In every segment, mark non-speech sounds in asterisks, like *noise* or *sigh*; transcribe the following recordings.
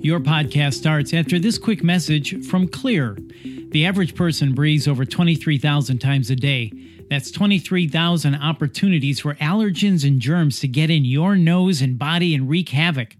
Your podcast starts after this quick message from Xlear. The average person breathes over 23,000 times a day. That's 23,000 opportunities for allergens and germs to get in your nose and body and wreak havoc.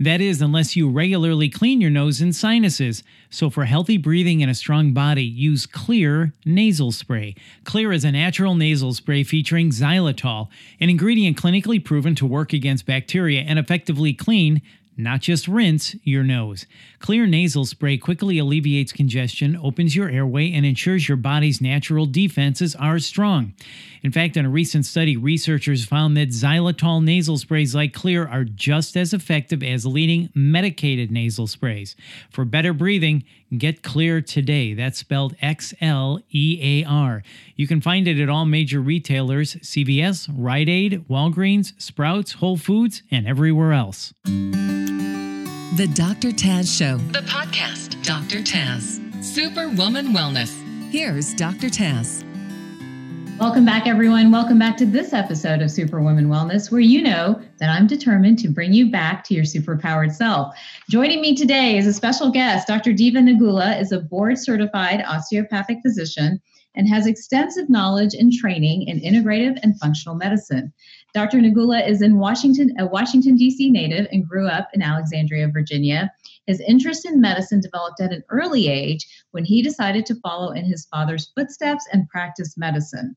That is, unless you regularly clean your nose and sinuses. So, for healthy breathing and a strong body, use Xlear nasal spray. Xlear is a natural nasal spray featuring xylitol, an ingredient clinically proven to work against bacteria and effectively clean not just rinse your nose. Xlear nasal spray quickly alleviates congestion, opens your airway, and ensures your body's natural defenses are strong. In fact, in a recent study, researchers found that xylitol nasal sprays like Xlear are just as effective as leading medicated nasal sprays. For better breathing, get Xlear today. That's spelled X L E A R. You can find it at all major retailers CVS, Rite Aid, Walgreens, Sprouts, Whole Foods, and everywhere else. The Dr. Taz Show, the podcast. Dr. Taz, Superwoman Wellness. Here's Dr. Taz. Welcome back, everyone. Welcome back to this episode of Superwoman Wellness, where you know that I'm determined to bring you back to your superpowered self. Joining me today is a special guest. Dr. Deva Nagula is a board certified osteopathic physician and has extensive knowledge and training in integrative and functional medicine. Dr. Nagula is in Washington, a Washington, D.C. native and grew up in Alexandria, Virginia. His interest in medicine developed at an early age when he decided to follow in his father's footsteps and practice medicine.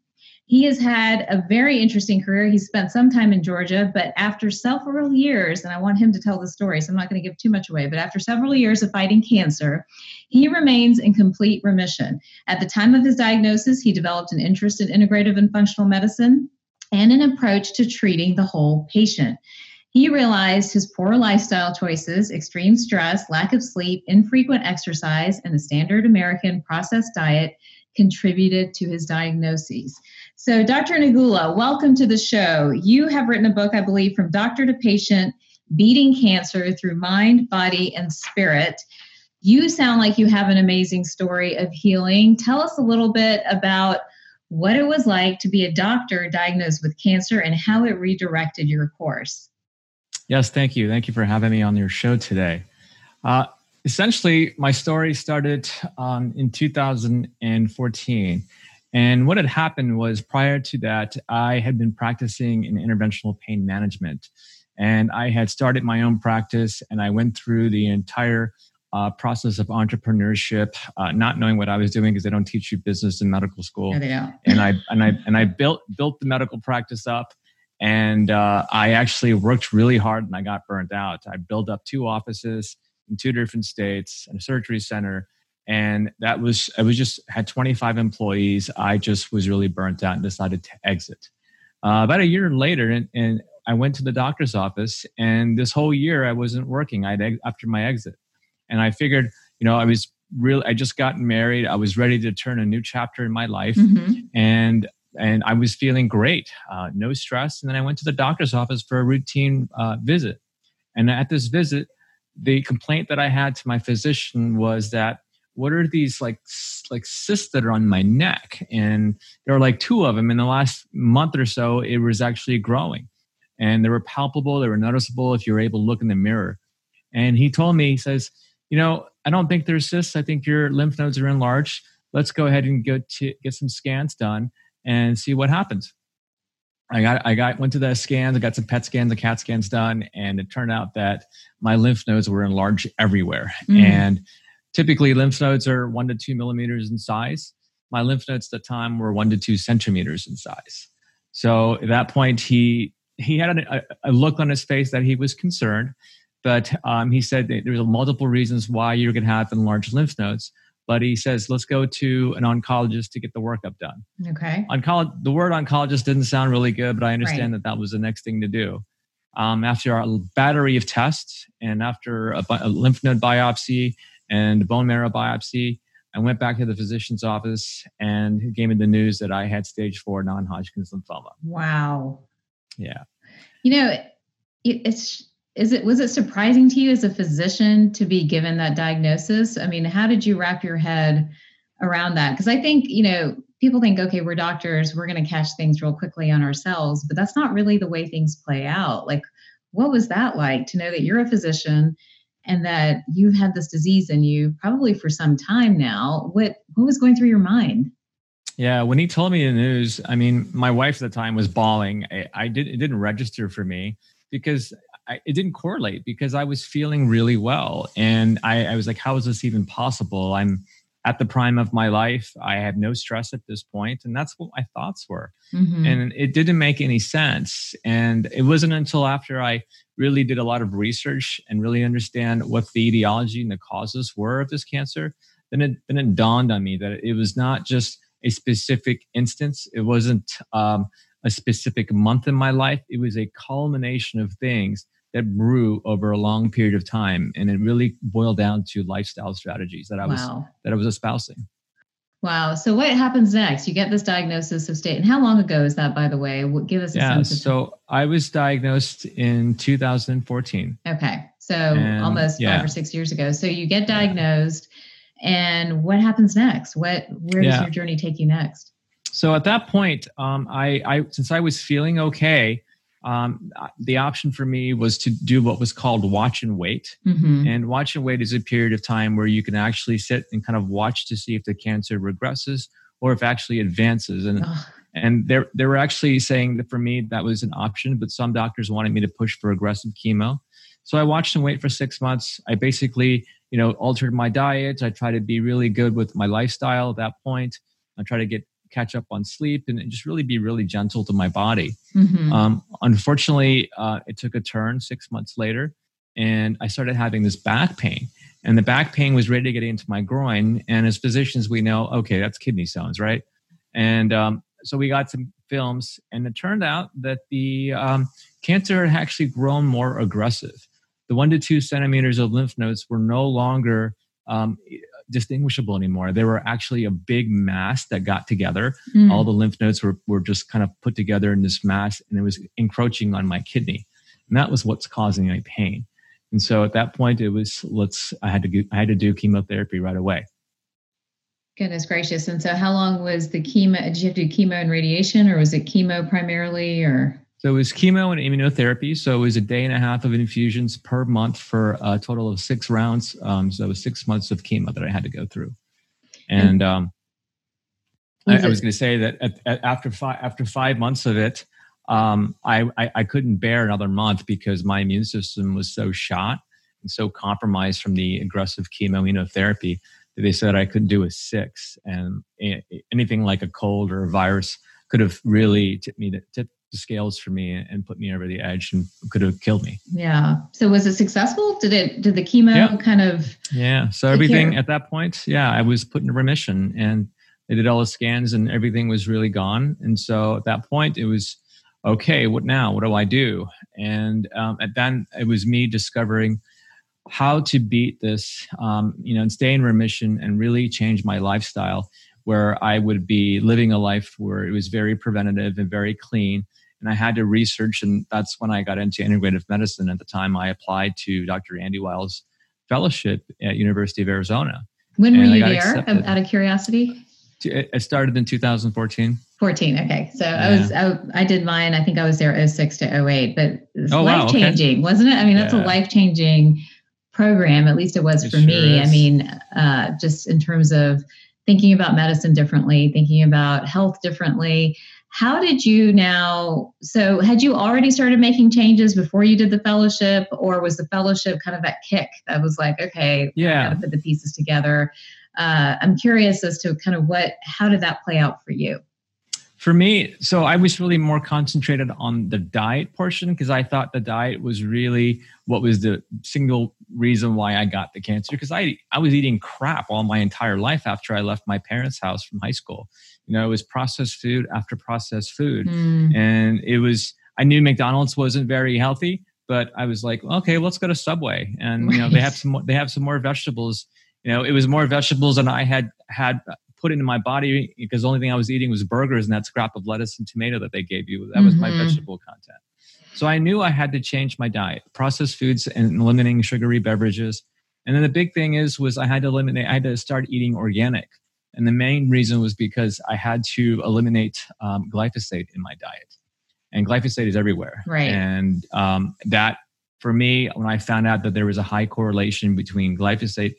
He has had a very interesting career. He spent some time in Georgia, but after several years, and I want him to tell the story, so I'm not going to give too much away, but after several years of fighting cancer, he remains in complete remission. At the time of his diagnosis, he developed an interest in integrative and functional medicine and an approach to treating the whole patient. He realized his poor lifestyle choices, extreme stress, lack of sleep, infrequent exercise, and the standard American processed diet contributed to his diagnoses. So, Dr. Nagula, welcome to the show. You have written a book, I believe, From Doctor to Patient Beating Cancer Through Mind, Body, and Spirit. You sound like you have an amazing story of healing. Tell us a little bit about what it was like to be a doctor diagnosed with cancer and how it redirected your course. Yes, thank you. Thank you for having me on your show today. Uh, essentially, my story started um, in 2014. And what had happened was prior to that, I had been practicing in interventional pain management. And I had started my own practice and I went through the entire uh, process of entrepreneurship, uh, not knowing what I was doing because they don't teach you business in medical school. They don't. and I and I and I built built the medical practice up, and uh, I actually worked really hard and I got burnt out. I built up two offices in two different states and a surgery center, and that was I was just had 25 employees. I just was really burnt out and decided to exit. Uh, about a year later, and, and I went to the doctor's office, and this whole year I wasn't working. I after my exit, and I figured, you know, I was really I just gotten married. I was ready to turn a new chapter in my life, mm-hmm. and and I was feeling great, uh, no stress. And then I went to the doctor's office for a routine uh, visit, and at this visit, the complaint that I had to my physician was that what are these like like cysts that are on my neck? And there are like two of them in the last month or so it was actually growing. And they were palpable they were noticeable if you were able to look in the mirror. And he told me he says you know i don't think there's cysts. I think your lymph nodes are enlarged. Let's go ahead and get to get some scans done and see what happens. I got I got went to the scans, I got some PET scans, the CAT scans done, and it turned out that my lymph nodes were enlarged everywhere. Mm. And Typically, lymph nodes are one to two millimeters in size. My lymph nodes at the time were one to two centimeters in size. So at that point, he he had a, a look on his face that he was concerned, but um, he said there's multiple reasons why you're going to have enlarged lymph nodes. But he says, let's go to an oncologist to get the workup done. Okay. Oncolo- the word oncologist didn't sound really good, but I understand right. that that was the next thing to do. Um, after a battery of tests and after a, a lymph node biopsy and bone marrow biopsy. I went back to the physician's office and gave me the news that I had stage four non Hodgkin's lymphoma. Wow. Yeah. You know, it, it's, is it, was it surprising to you as a physician to be given that diagnosis? I mean, how did you wrap your head around that? Because I think, you know, people think, okay, we're doctors, we're going to catch things real quickly on ourselves, but that's not really the way things play out. Like, what was that like to know that you're a physician and that you've had this disease in you probably for some time now. What what was going through your mind? Yeah, when he told me the news, I mean, my wife at the time was bawling. I, I did it didn't register for me because I, it didn't correlate because I was feeling really well, and I, I was like, "How is this even possible?" I'm at the prime of my life. I had no stress at this point, and that's what my thoughts were. Mm-hmm. And it didn't make any sense. And it wasn't until after I really did a lot of research and really understand what the etiology and the causes were of this cancer, then it then it dawned on me that it was not just a specific instance. It wasn't um, a specific month in my life. It was a culmination of things that brew over a long period of time and it really boiled down to lifestyle strategies that i was wow. that i was espousing. Wow. So what happens next? You get this diagnosis of state and how long ago is that by the way? Give us a yeah, sense so i was diagnosed in 2014 okay. So and, almost yeah. five or six years ago. So you get diagnosed and what happens next? What where does yeah. your journey take you next? So at that point um, I, I since i was feeling okay um, the option for me was to do what was called watch and wait. Mm-hmm. And watch and wait is a period of time where you can actually sit and kind of watch to see if the cancer regresses or if actually advances. And and they they were actually saying that for me that was an option, but some doctors wanted me to push for aggressive chemo. So I watched and wait for six months. I basically, you know, altered my diet. I tried to be really good with my lifestyle at that point. I tried to get catch up on sleep and just really be really gentle to my body. Mm-hmm. Um, unfortunately, uh, it took a turn six months later, and I started having this back pain. And the back pain was ready to get into my groin. And as physicians, we know, okay, that's kidney stones, right? And um, so we got some films, and it turned out that the um, cancer had actually grown more aggressive. The one to two centimeters of lymph nodes were no longer um, distinguishable anymore. They were actually a big mass that got together. Mm. All the lymph nodes were, were just kind of put together in this mass and it was encroaching on my kidney. And that was what's causing my pain. And so at that point it was let's I had to do, I had to do chemotherapy right away. Goodness gracious. And so how long was the chemo did you have to do chemo and radiation or was it chemo primarily or so it was chemo and immunotherapy. So it was a day and a half of infusions per month for a total of six rounds. Um, so it was six months of chemo that I had to go through. And um, I, I, was going to say that at, at, after five after five months of it, um, I, I, I couldn't bear another month because my immune system was so shot and so compromised from the aggressive chemo immunotherapy that they said I couldn't do a six, and anything like a cold or a virus could have really tipped me to, tip, the scales for me and put me over the edge and could have killed me. Yeah. So was it successful? Did it did the chemo yeah. kind of Yeah. So everything care? at that point, yeah, I was put in remission and they did all the scans and everything was really gone. And so at that point it was okay, what now? What do I do? And um, at then it was me discovering how to beat this, um, you know, and stay in remission and really change my lifestyle where I would be living a life where it was very preventative and very clean and I had to research, and that's when I got into integrative medicine. At the time, I applied to Dr. Andy Weil's fellowship at University of Arizona. When were you there? Accepted. Out of curiosity. It started in 2014. 14. Okay. So yeah. I was, I, I, did mine. I think I was there 06 to 08, but it's oh, life changing, wow, okay. wasn't it? I mean, that's yeah. a life changing program. At least it was it for sure me. Is. I mean, uh, just in terms of thinking about medicine differently, thinking about health differently. How did you now? So, had you already started making changes before you did the fellowship, or was the fellowship kind of that kick that was like, okay, yeah, I got to put the pieces together? Uh, I'm curious as to kind of what, how did that play out for you? For me, so I was really more concentrated on the diet portion because I thought the diet was really what was the single reason why I got the cancer. Because I I was eating crap all my entire life after I left my parents' house from high school. You know, it was processed food after processed food. Mm. And it was, I knew McDonald's wasn't very healthy, but I was like, okay, let's go to Subway. And, you know, they have some, they have some more vegetables. You know, it was more vegetables than I had had put into my body because the only thing I was eating was burgers and that scrap of lettuce and tomato that they gave you. That was mm-hmm. my vegetable content. So I knew I had to change my diet, processed foods and eliminating sugary beverages. And then the big thing is was I had to eliminate I had to start eating organic. And the main reason was because I had to eliminate um, glyphosate in my diet. And glyphosate is everywhere. Right. And um, that for me, when I found out that there was a high correlation between glyphosate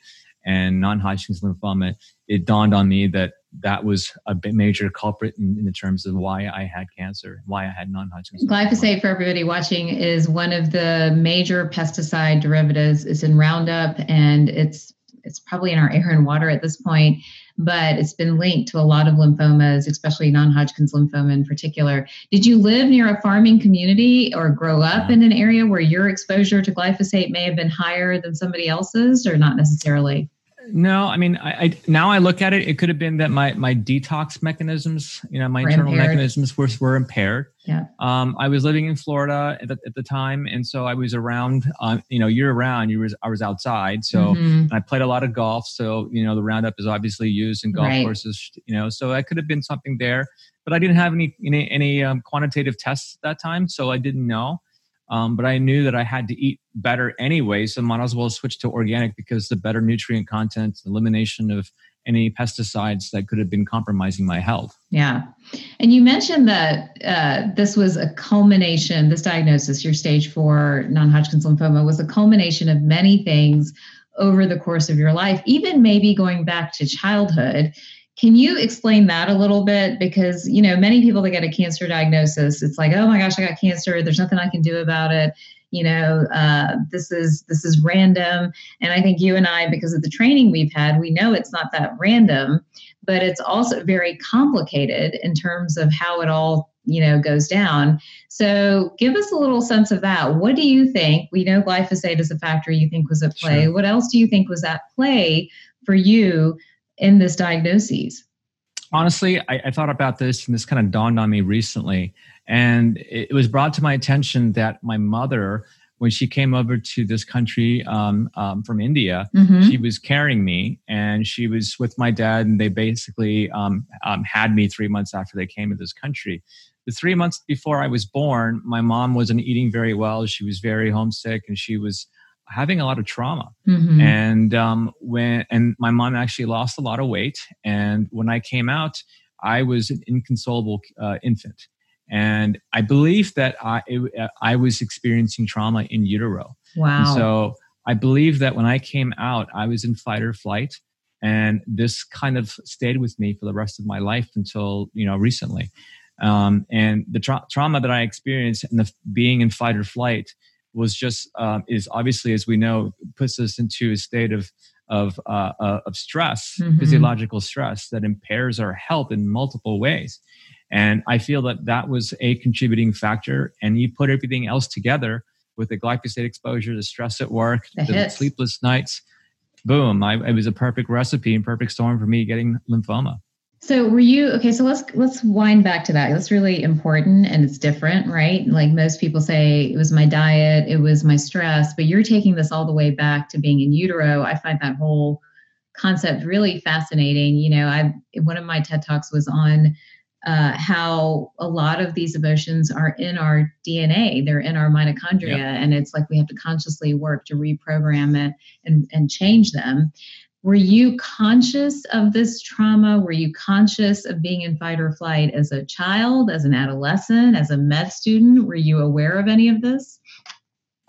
and non-Hodgkin's lymphoma, it dawned on me that that was a major culprit in, in terms of why I had cancer, why I had non-Hodgkin's. Glyphosate, for everybody watching, is one of the major pesticide derivatives. It's in Roundup, and it's it's probably in our air and water at this point, but it's been linked to a lot of lymphomas, especially non-Hodgkin's lymphoma in particular. Did you live near a farming community or grow up mm-hmm. in an area where your exposure to glyphosate may have been higher than somebody else's, or not necessarily? No, I mean, I, I, now I look at it. It could have been that my my detox mechanisms, you know, my were internal impaired. mechanisms were were impaired. Yeah. Um, I was living in Florida at the, at the time, and so I was around, uh, you know, year round. You was I was outside, so mm-hmm. I played a lot of golf. So you know, the Roundup is obviously used in golf right. courses. You know, so I could have been something there, but I didn't have any any, any um, quantitative tests at that time, so I didn't know. Um, but I knew that I had to eat better anyway, so might as well switch to organic because the better nutrient content, elimination of any pesticides that could have been compromising my health. Yeah. And you mentioned that uh, this was a culmination, this diagnosis, your stage four non Hodgkin's lymphoma, was a culmination of many things over the course of your life, even maybe going back to childhood. Can you explain that a little bit? Because, you know, many people that get a cancer diagnosis, it's like, oh my gosh, I got cancer. There's nothing I can do about it. You know, uh, this is this is random. And I think you and I, because of the training we've had, we know it's not that random, but it's also very complicated in terms of how it all you know goes down so give us a little sense of that what do you think we know glyphosate is a factor you think was at play sure. what else do you think was at play for you in this diagnosis? Honestly, I, I, thought about this and this kind of dawned on me recently. And it was brought to my attention that my mother, when she came over to this country um, um, from India, mm-hmm. she was carrying me and she was with my dad, and they basically um, um had me three months after they came to this country. The three months before I was born, my mom wasn't eating very well. She was very homesick and she was having a lot of trauma. Mm-hmm. and um, when and my mom actually lost a lot of weight. And when i came out i was an inconsolable uh, infant. And i believe that i it, uh, i was experiencing trauma in utero. Wow. and so i believe that when i came out i was in fight or flight. And this kind of stayed with me for the rest of my life until you know recently. Um, and the tra- trauma that i experienced and the being in fight or flight was just um, is obviously as we know puts us into a state of of uh, uh, of stress mm-hmm. physiological stress that impairs our health in multiple ways. And i feel that that was a contributing factor. And you put everything else together with the glyphosate exposure the stress at work the, the sleepless nights boom I, it was a perfect recipe and perfect storm for me getting lymphoma so were you okay? So let's let's wind back to that. That's really important and it's different, right? Like most people say, it was my diet, it was my stress, but you're taking this all the way back to being in utero. I find that whole concept really fascinating. You know, I one of my TED talks was on uh, how a lot of these emotions are in our DNA, they're in our mitochondria, yep. and it's like we have to consciously work to reprogram it and and change them. Were you conscious of this trauma? Were you conscious of being in fight or flight as a child, as an adolescent, as a med student? Were you aware of any of this?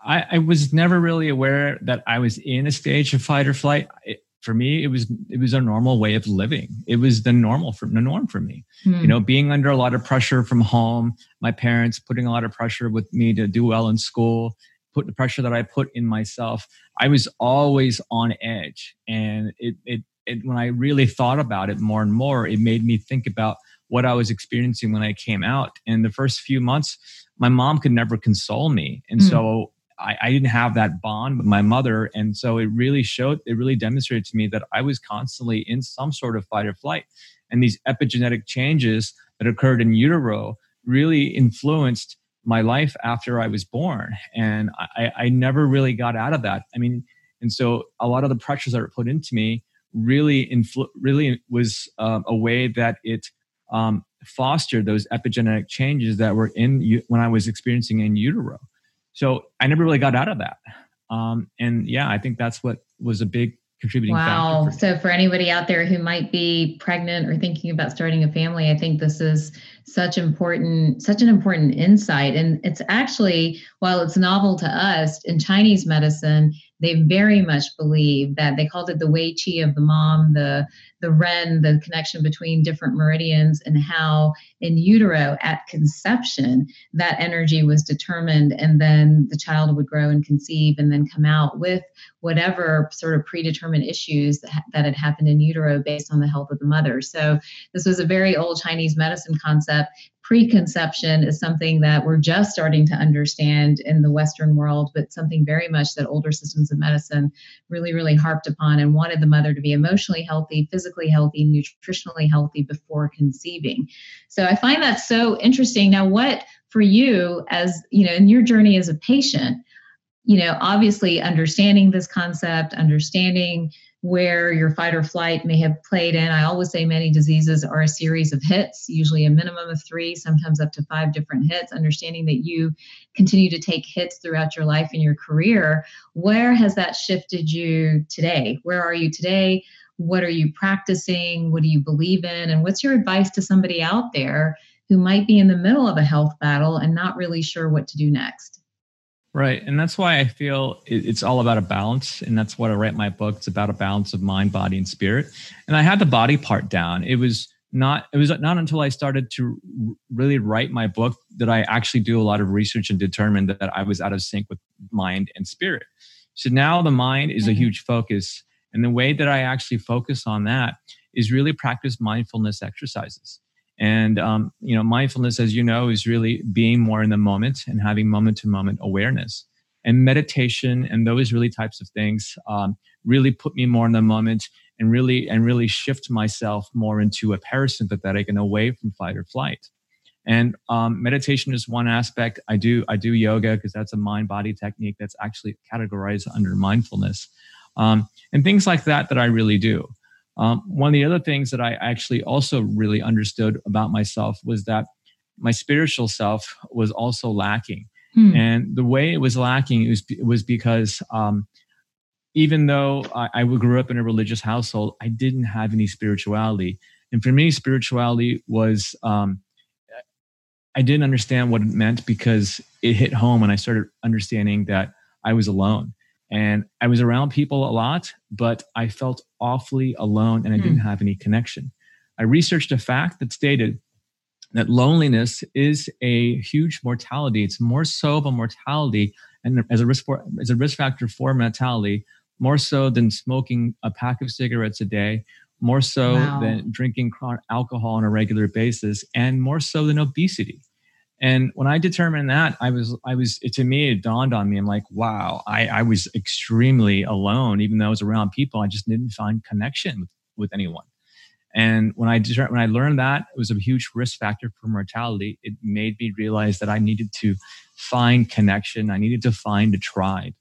I, I was never really aware that I was in a stage of fight or flight. It, for me, it was it was a normal way of living. It was the normal for the norm for me. Hmm. You know, being under a lot of pressure from home, my parents putting a lot of pressure with me to do well in school, put the pressure that I put in myself, I was always on edge. And it, it, it, when I really thought about it more and more, it made me think about what I was experiencing when I came out. And the first few months, my mom could never console me. And mm. so I, I, didn't have that bond with my mother. And so it really showed, it really demonstrated to me that I was constantly in some sort of fight or flight. And these epigenetic changes that occurred in utero really influenced my life after I was born. And I, I never really got out of that. I mean, and so a lot of the pressures that were put into me really influ- really was um, a way that it um, fostered those epigenetic changes that were in when I was experiencing in utero. So I never really got out of that. Um, and yeah, I think that's what was a big contributing wow. factor. For so for anybody out there who might be pregnant or thinking about starting a family, I think this is such important such an important insight and it's actually while it's novel to us in Chinese medicine, they very much believe that they called it the Wei Qi of the mom, the the Ren, the connection between different meridians, and how in utero at conception that energy was determined, and then the child would grow and conceive, and then come out with whatever sort of predetermined issues that, that had happened in utero based on the health of the mother. So this was a very old Chinese medicine concept preconception is something that we're just starting to understand in the Western world, but something very much that older systems of medicine really, really harped upon and wanted the mother to be emotionally healthy, physically healthy, nutritionally healthy before conceiving. So I find that so interesting. Now, what for you, as you know, in your journey as a patient, you know, obviously understanding this concept, understanding where your fight or flight may have played in. I always say many diseases are a series of hits, usually a minimum of three, sometimes up to five different hits. Understanding that you continue to take hits throughout your life and your career, where has that shifted you today? Where are you today? What are you practicing? What do you believe in? And what's your advice to somebody out there who might be in the middle of a health battle and not really sure what to do next? Right. And that's why I feel it's all about a balance. And that's what I write my book. It's about a balance of mind, body, and spirit. And I had the body part down. It was not, it was not until I started to really write my book that I actually do a lot of research and determined that I was out of sync with mind and spirit. So now the mind is a mm-hmm. huge focus. And the way that I actually focus on that is really practice mindfulness exercises. And um, you know, mindfulness, as you know, is really being more in the moment and having moment-to-moment awareness. And meditation and those really types of things um, really put me more in the moment and really and really shift myself more into a parasympathetic and away from fight or flight. And um, meditation is one aspect. I do I do yoga because that's a mind body technique that's actually categorized under mindfulness, um, and things like that that I really do. Um, one of the other things that I actually also really understood about myself was that my spiritual self was also lacking. Hmm. And the way it was lacking was, was because um, even though I, I grew up in a religious household, I didn't have any spirituality. And for me, spirituality was, um, I didn't understand what it meant because it hit home when I started understanding that I was alone. And I was around people a lot, but I felt awfully alone and I mm. didn't hmm. have any connection. I researched a fact that stated that loneliness is a huge mortality. It's more so of a mortality and as a risk for, as a risk factor for mortality, more so than smoking a pack of cigarettes a day, more so wow. than drinking alcohol on a regular basis, and more so than obesity. And when I determined that, I was, I was, it, to me, it dawned on me. I'm like, wow, I, I was extremely alone, even though I was around people. I just didn't find connection with, with anyone. And when I when I learned that it was a huge risk factor for mortality, it made me realize that I needed to find connection. I needed to find a tribe.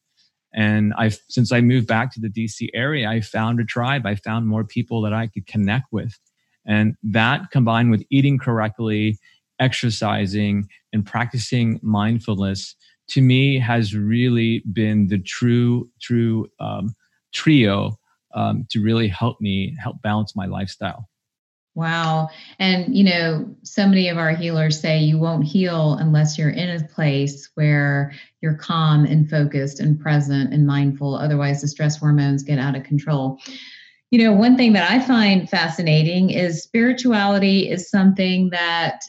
And I, since I moved back to the DC area, I found a tribe. I found more people that I could connect with, and that combined with eating correctly exercising and practicing mindfulness to me has really been the true true um, trio um, to really help me help balance my lifestyle. Wow. And you know so many of our healers say you won't heal unless you're in a place where you're calm and focused and present and mindful. Otherwise the stress hormones get out of control. You know one thing that i find fascinating is spirituality is something that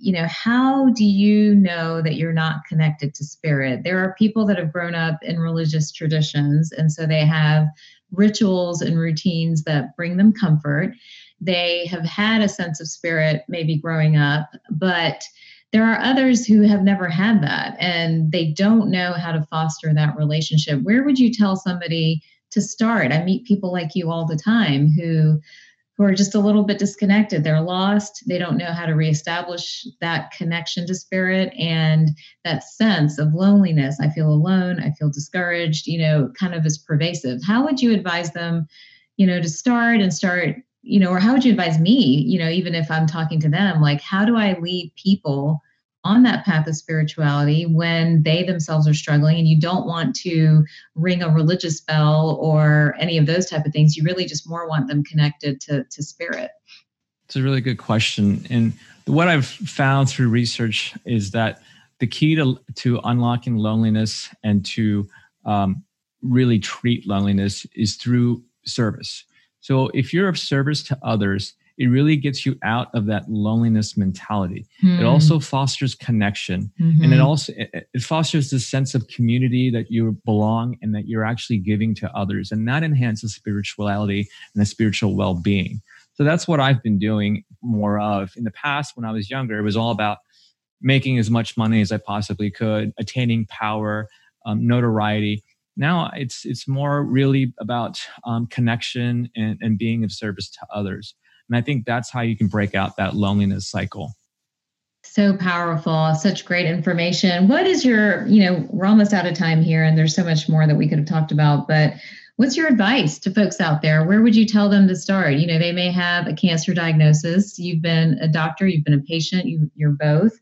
you know, how do you know that you're not connected to spirit? There are people that have grown up in religious traditions, and so they have rituals and routines that bring them comfort. They have had a sense of spirit maybe growing up, but there are others who have never had that and they don't know how to foster that relationship. Where would you tell somebody to start? I meet people like you all the time who who are just a little bit disconnected. They're lost. They don't know how to reestablish that connection to spirit and that sense of loneliness. I feel alone. I feel discouraged, you know, kind of is pervasive. How would you advise them, you know, to start and start, you know, or how would you advise me, you know, even if I'm talking to them, like, how do I lead people on that path of spirituality when they themselves are struggling and you don't want to ring a religious bell or any of those type of things. You really just more want them connected to, to spirit. It's a really good question. And what i've found through research is that the key to, to unlocking loneliness and to um, really treat loneliness is through service. So if you're of service to others it really gets you out of that loneliness mentality. Mm. It also fosters connection mm-hmm. and it also it, it fosters this sense of community that you belong and that you're actually giving to others and that enhances spirituality and the spiritual well-being. So that's what I've been doing more of. In the past when I was younger, it was all about making as much money as I possibly could, attaining power, um, notoriety now it's it's more really about um, connection and, and being of service to others and I think that's how you can break out that loneliness cycle. So powerful, such great information. What is your, you know, we're almost out of time here and there's so much more that we could have talked about, but what's your advice to folks out there? Where would you tell them to start? You know, they may have a cancer diagnosis. You've been a doctor, you've been a patient, you, you're both.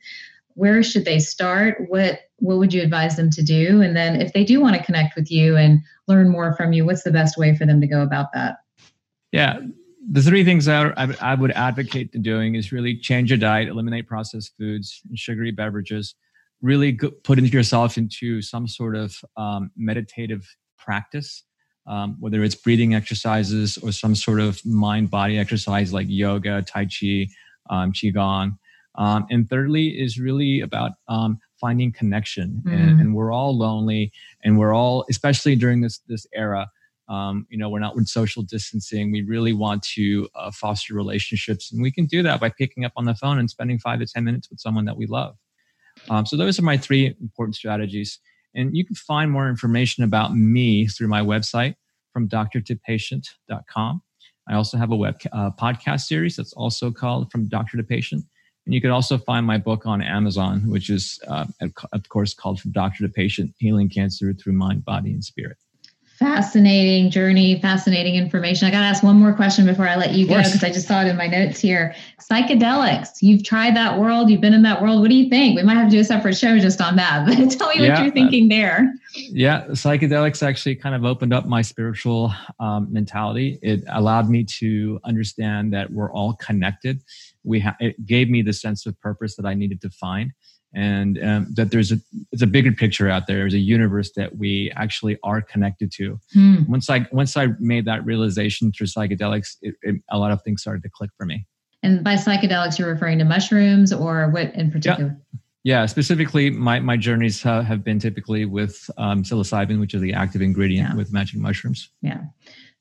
Where should they start? What what would you advise them to do? And then if they do want to connect with you and learn more from you, what's the best way for them to go about that? Yeah, the three things I, I would advocate to doing is really change your diet, eliminate processed foods and sugary beverages, really go, put yourself into some sort of um, meditative practice, um, whether it's breathing exercises or some sort of mind body exercise like yoga, Tai Chi, um, Qigong. Um, and thirdly, is really about um, finding connection. Mm. And, and we're all lonely, and we're all, especially during this this era, um, you know, we're not with social distancing. We really want to uh, foster relationships, and we can do that by picking up on the phone and spending five to ten minutes with someone that we love. Um, so those are my three important strategies. And you can find more information about me through my website from doctor2patient.com. I also have a web uh, podcast series that's also called From Doctor to Patient. And you can also find my book on Amazon, which is, uh, of course, called From Doctor to Patient Healing Cancer Through Mind, Body, and Spirit fascinating journey, fascinating information. I got to ask one more question before I let you go because I just saw it in my notes here. Psychedelics, you've tried that world, you've been in that world. What do you think? We might have to do a separate show just on that, but *laughs* tell me yeah, what you're thinking there. Yeah, psychedelics actually kind of opened up my spiritual um, mentality. It allowed me to understand that we're all connected. We ha- it gave me the sense of purpose that I needed to find and um, that there's a it's a bigger picture out there. There's a universe that we actually are connected to. Hmm. Once I once I made that realization through psychedelics, it, it, a lot of things started to click for me. And by psychedelics, you're referring to mushrooms or what in particular? Yeah. Yeah, specifically, my, my journeys uh, have been typically with um, psilocybin, which is the active ingredient yeah. with magic mushrooms. Yeah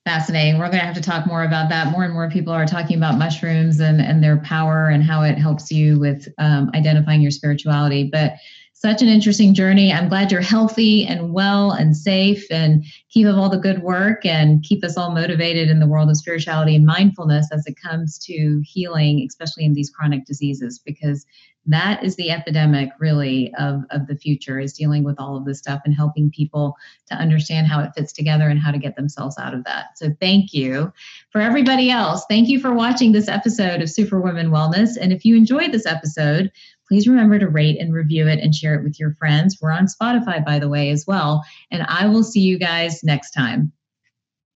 fascinating. We're going to have to talk more about that. More and more people are talking about mushrooms and, and their power and how it helps you with um, identifying your spirituality. But such an interesting journey. I'm glad you're healthy and well and safe and keep up all the good work and keep us all motivated in the world of spirituality and mindfulness as it comes to healing, especially in these chronic diseases, because that is the epidemic really of, of the future is dealing with all of this stuff and helping people to understand how it fits together and how to get themselves out of that. So thank you. For everybody else, thank you for watching this episode of Superwoman Wellness. And if you enjoyed this episode, please remember to rate and review it and share it with your friends. We're on Spotify, by the way, as well. And I will see you guys next time.